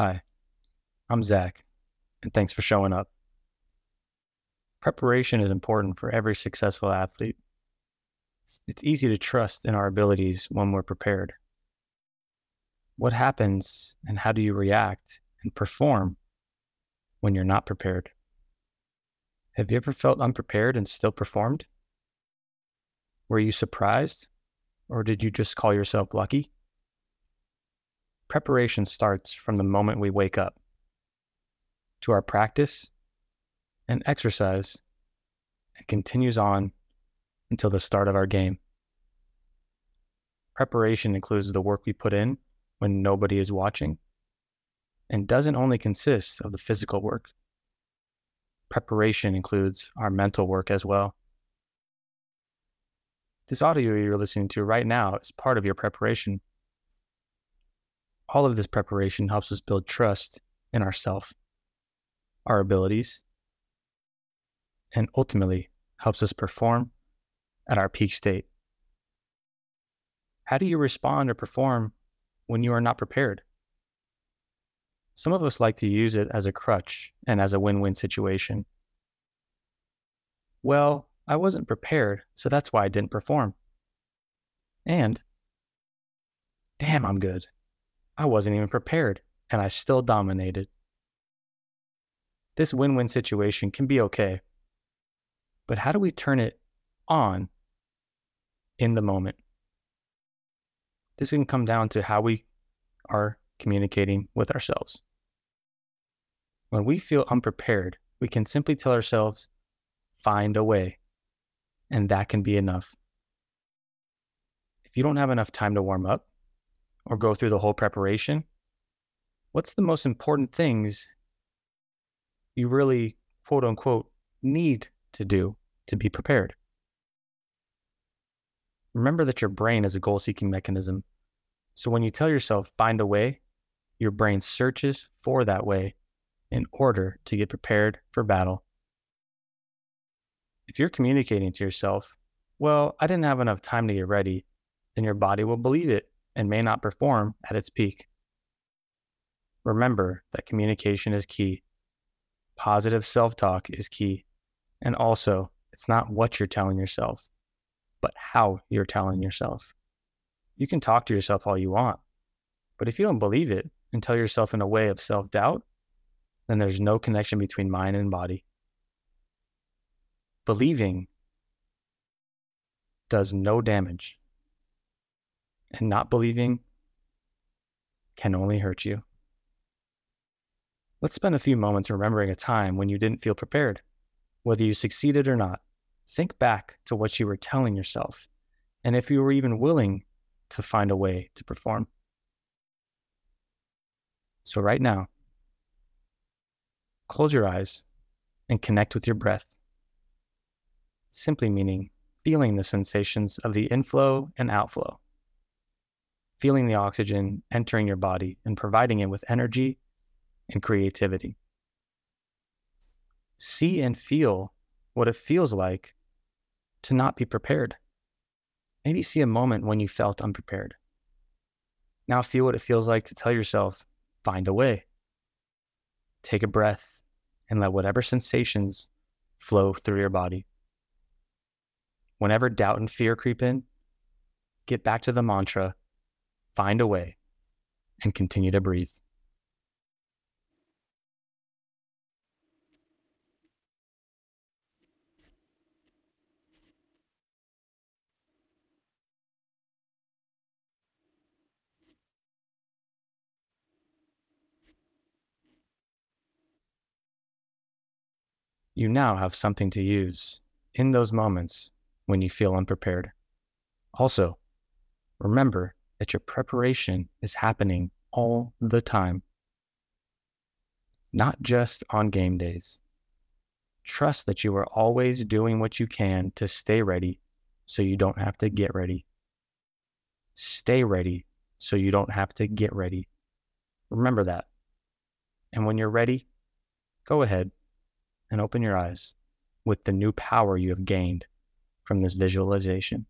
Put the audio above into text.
Hi, I'm Zach, and thanks for showing up. Preparation is important for every successful athlete. It's easy to trust in our abilities when we're prepared. What happens and how do you react and perform when you're not prepared? Have you ever felt unprepared and still performed? Were you surprised or did you just call yourself lucky? Preparation starts from the moment we wake up to our practice and exercise and continues on until the start of our game. Preparation includes the work we put in when nobody is watching and doesn't only consist of the physical work. Preparation includes our mental work as well. This audio you're listening to right now is part of your preparation all of this preparation helps us build trust in ourself, our abilities, and ultimately helps us perform at our peak state. How do you respond or perform when you are not prepared? Some of us like to use it as a crutch and as a win win situation. Well, I wasn't prepared, so that's why I didn't perform. And, damn, I'm good. I wasn't even prepared, and I still dominated. This win win situation can be okay, but how do we turn it on in the moment? This can come down to how we are communicating with ourselves. When we feel unprepared, we can simply tell ourselves, find a way, and that can be enough. If you don't have enough time to warm up, or go through the whole preparation, what's the most important things you really, quote unquote, need to do to be prepared? Remember that your brain is a goal seeking mechanism. So when you tell yourself, find a way, your brain searches for that way in order to get prepared for battle. If you're communicating to yourself, well, I didn't have enough time to get ready, then your body will believe it and may not perform at its peak. Remember that communication is key. Positive self talk is key. And also, it's not what you're telling yourself, but how you're telling yourself. You can talk to yourself all you want, but if you don't believe it and tell yourself in a way of self doubt, then there's no connection between mind and body. Believing does no damage and not believing can only hurt you. Let's spend a few moments remembering a time when you didn't feel prepared. Whether you succeeded or not, think back to what you were telling yourself and if you were even willing to find a way to perform. So, right now, close your eyes and connect with your breath. Simply meaning feeling the sensations of the inflow and outflow feeling the oxygen entering your body and providing it with energy and creativity. See and feel what it feels like to not be prepared. Maybe see a moment when you felt unprepared. Now feel what it feels like to tell yourself, find a way. Take a breath and let whatever sensations flow through your body. Whenever doubt and fear creep in, get back to the mantra find a way, and continue to breathe. You now have something to use in those moments when you feel unprepared. Also, remember that your preparation is happening all the time, not just on game days. Trust that you are always doing what you can to stay ready so you don't have to get ready. Stay ready so you don't have to get ready. Remember that. And when you're ready, go ahead and open your eyes with the new power you have gained from this visualization.